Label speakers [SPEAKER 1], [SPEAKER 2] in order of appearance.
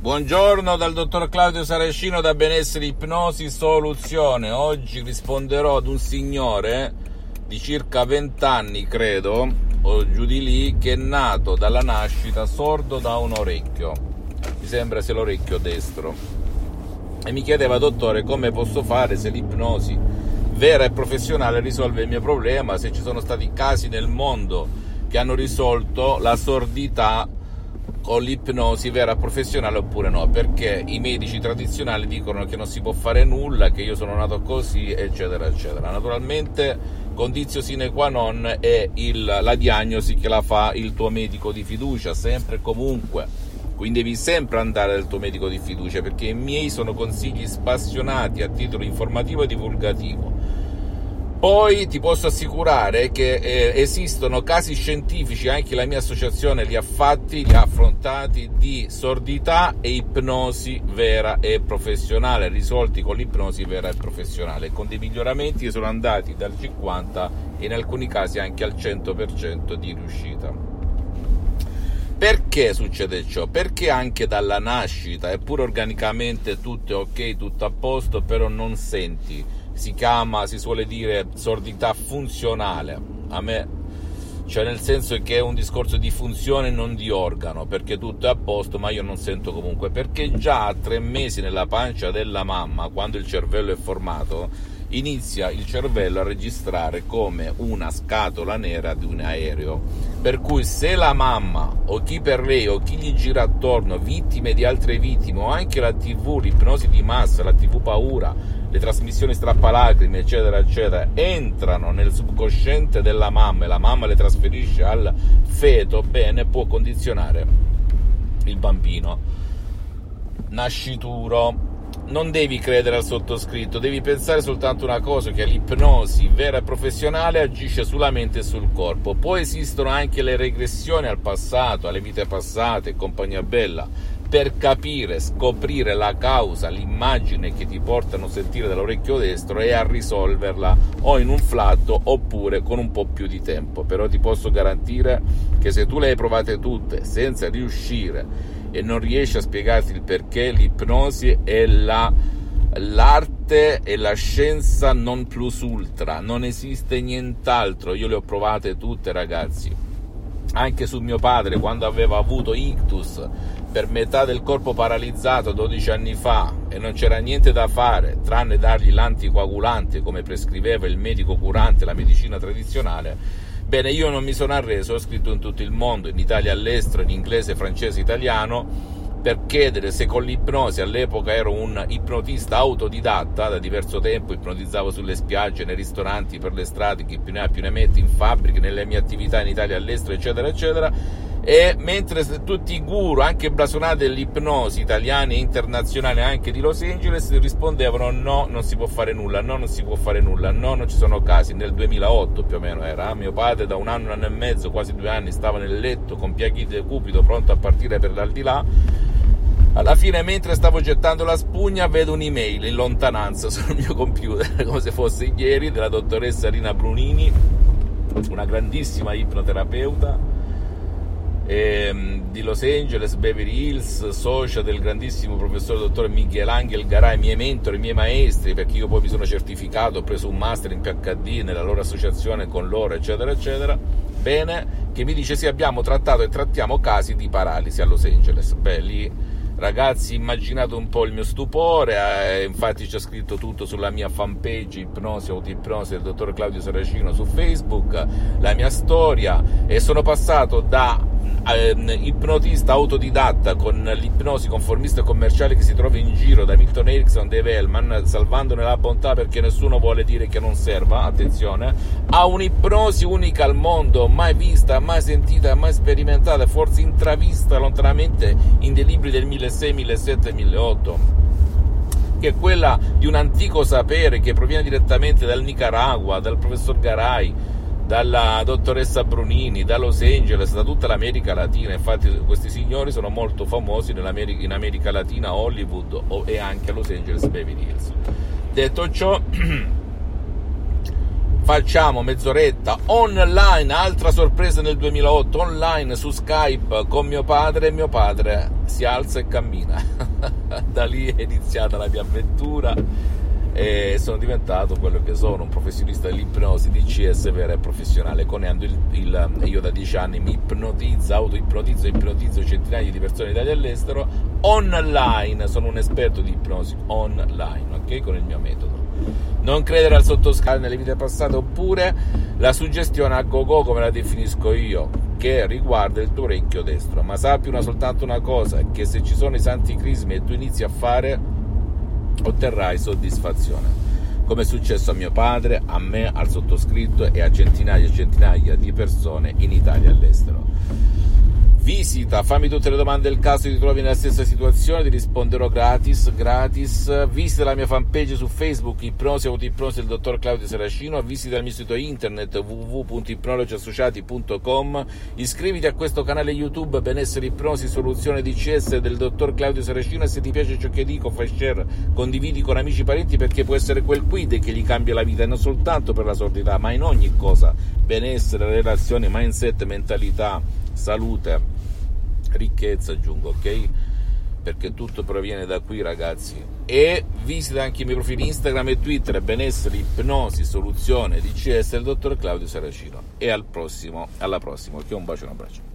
[SPEAKER 1] Buongiorno dal dottor Claudio Saracino da Benessere Ipnosi Soluzione. Oggi risponderò ad un signore di circa 20 anni, credo, o giù di lì, che è nato dalla nascita sordo da un orecchio. Mi sembra sia l'orecchio destro. E mi chiedeva, dottore, come posso fare se l'ipnosi vera e professionale risolve il mio problema, se ci sono stati casi nel mondo che hanno risolto la sordità o l'ipnosi vera professionale oppure no, perché i medici tradizionali dicono che non si può fare nulla, che io sono nato così, eccetera, eccetera. Naturalmente, condizio sine qua non è il, la diagnosi che la fa il tuo medico di fiducia, sempre e comunque. Quindi devi sempre andare dal tuo medico di fiducia, perché i miei sono consigli spassionati a titolo informativo e divulgativo poi ti posso assicurare che eh, esistono casi scientifici, anche la mia associazione li ha fatti, li ha affrontati, di sordità e ipnosi vera e professionale, risolti con l'ipnosi vera e professionale, con dei miglioramenti che sono andati dal 50 e in alcuni casi anche al 100% di riuscita. Perché succede ciò? Perché anche dalla nascita, eppure organicamente tutto è ok, tutto a posto, però non senti si chiama, si suole dire, sordità funzionale. A me, cioè nel senso che è un discorso di funzione, non di organo, perché tutto è a posto, ma io non sento comunque. Perché già a tre mesi nella pancia della mamma, quando il cervello è formato, inizia il cervello a registrare come una scatola nera di un aereo. Per cui se la mamma o chi per lei o chi gli gira attorno, vittime di altre vittime o anche la TV, l'ipnosi di massa, la TV paura, le trasmissioni strappalacrime, eccetera, eccetera, entrano nel subconsciente della mamma e la mamma le trasferisce al feto, bene, può condizionare il bambino nascituro non devi credere al sottoscritto, devi pensare soltanto una cosa, che l'ipnosi vera e professionale agisce sulla mente e sul corpo. Poi esistono anche le regressioni al passato, alle vite passate e compagnia bella, per capire, scoprire la causa, l'immagine che ti portano a sentire dall'orecchio destro e a risolverla o in un flatto oppure con un po' più di tempo. Però ti posso garantire che se tu le hai provate tutte senza riuscire e non riesci a spiegarti il perché, l'ipnosi è la, l'arte e la scienza non plus ultra, non esiste nient'altro, io le ho provate tutte ragazzi. Anche su mio padre, quando aveva avuto ictus per metà del corpo paralizzato 12 anni fa e non c'era niente da fare tranne dargli l'anticoagulante come prescriveva il medico curante, la medicina tradizionale, Bene, io non mi sono arreso, ho scritto in tutto il mondo, in Italia all'estero, in inglese, francese, italiano, per chiedere se con l'ipnosi, all'epoca ero un ipnotista autodidatta, da diverso tempo ipnotizzavo sulle spiagge, nei ristoranti, per le strade, chi più ne ha più ne mette, in fabbriche, nelle mie attività in Italia all'estero, eccetera, eccetera, e mentre tutti i guru, anche blasonati dell'ipnosi italiani e internazionali anche di Los Angeles, rispondevano no, non si può fare nulla, no, non si può fare nulla, no, non ci sono casi. Nel 2008 più o meno era, mio padre da un anno, un anno e mezzo, quasi due anni, stava nel letto con piaghi di cupido, pronto a partire per l'aldilà. Alla fine, mentre stavo gettando la spugna, vedo un'email in lontananza sul mio computer, come se fosse ieri, della dottoressa Rina Brunini, una grandissima ipnoterapeuta, ehm, di Los Angeles, Beverly Hills, socia del grandissimo professore dottor Miguel Angel Garay, miei mentori, miei maestri, perché io poi mi sono certificato, ho preso un master in PhD nella loro associazione con loro, eccetera, eccetera. Bene, che mi dice sì, abbiamo trattato e trattiamo casi di paralisi a Los Angeles. Beh, lì ragazzi immaginate un po' il mio stupore eh, infatti c'è scritto tutto sulla mia fanpage ipnosi autoipnosi del dottor Claudio Saracino su Facebook la mia storia e sono passato da eh, ipnotista autodidatta con l'ipnosi conformista commerciale che si trova in giro da Milton Erickson, Dave Hellman, salvandone la bontà perché nessuno vuole dire che non serva, attenzione, a un'ipnosi unica al mondo, mai vista, mai sentita, mai sperimentata, forse intravista lontanamente in dei libri del 1600, 1700, 1800 che è quella di un antico sapere che proviene direttamente dal Nicaragua, dal professor Garay, dalla dottoressa Brunini, da Los Angeles, da tutta l'America Latina. Infatti questi signori sono molto famosi in America Latina, Hollywood e anche a Los Angeles Beverly Hills. Detto ciò, facciamo mezz'oretta online, altra sorpresa nel 2008, online su Skype con mio padre e mio padre si alza e cammina. da lì è iniziata la mia avventura e sono diventato quello che sono, un professionista dell'ipnosi DCS vera e professionale. Coniando il, il, io da dieci anni mi ipnotizzo, auto-ipnotizzo ipnotizzo centinaia di persone in Italia e all'estero online. Sono un esperto di ipnosi online, ok? Con il mio metodo. Non credere al sottoscala nelle vite passate oppure la suggestione a go-go come la definisco io, che riguarda il tuo orecchio destro. Ma sappi una soltanto una cosa, che se ci sono i santi crismi e tu inizi a fare, otterrai soddisfazione. Come è successo a mio padre, a me, al sottoscritto e a centinaia e centinaia di persone in Italia e all'estero. Visita, fammi tutte le domande del caso ti trovi nella stessa situazione, ti risponderò gratis, gratis. Visita la mia fanpage su Facebook, Ipnosi Autoipnosi del dottor Claudio Seracino, visita il mio sito internet www.ipnologiassociati.com, iscriviti a questo canale YouTube Benessere Ipnosi Soluzione DCS del dottor Claudio Seracino e se ti piace ciò che dico fai share, condividi con amici e parenti perché può essere quel quid che gli cambia la vita non soltanto per la sordità, ma in ogni cosa. Benessere, relazioni, mindset, mentalità, salute ricchezza aggiungo, ok? Perché tutto proviene da qui, ragazzi. E visita anche i miei profili Instagram e Twitter, benessere, ipnosi, soluzione, DCS del dottor Claudio Saracino. E al prossimo, alla prossima, ok? Un bacio e un abbraccio.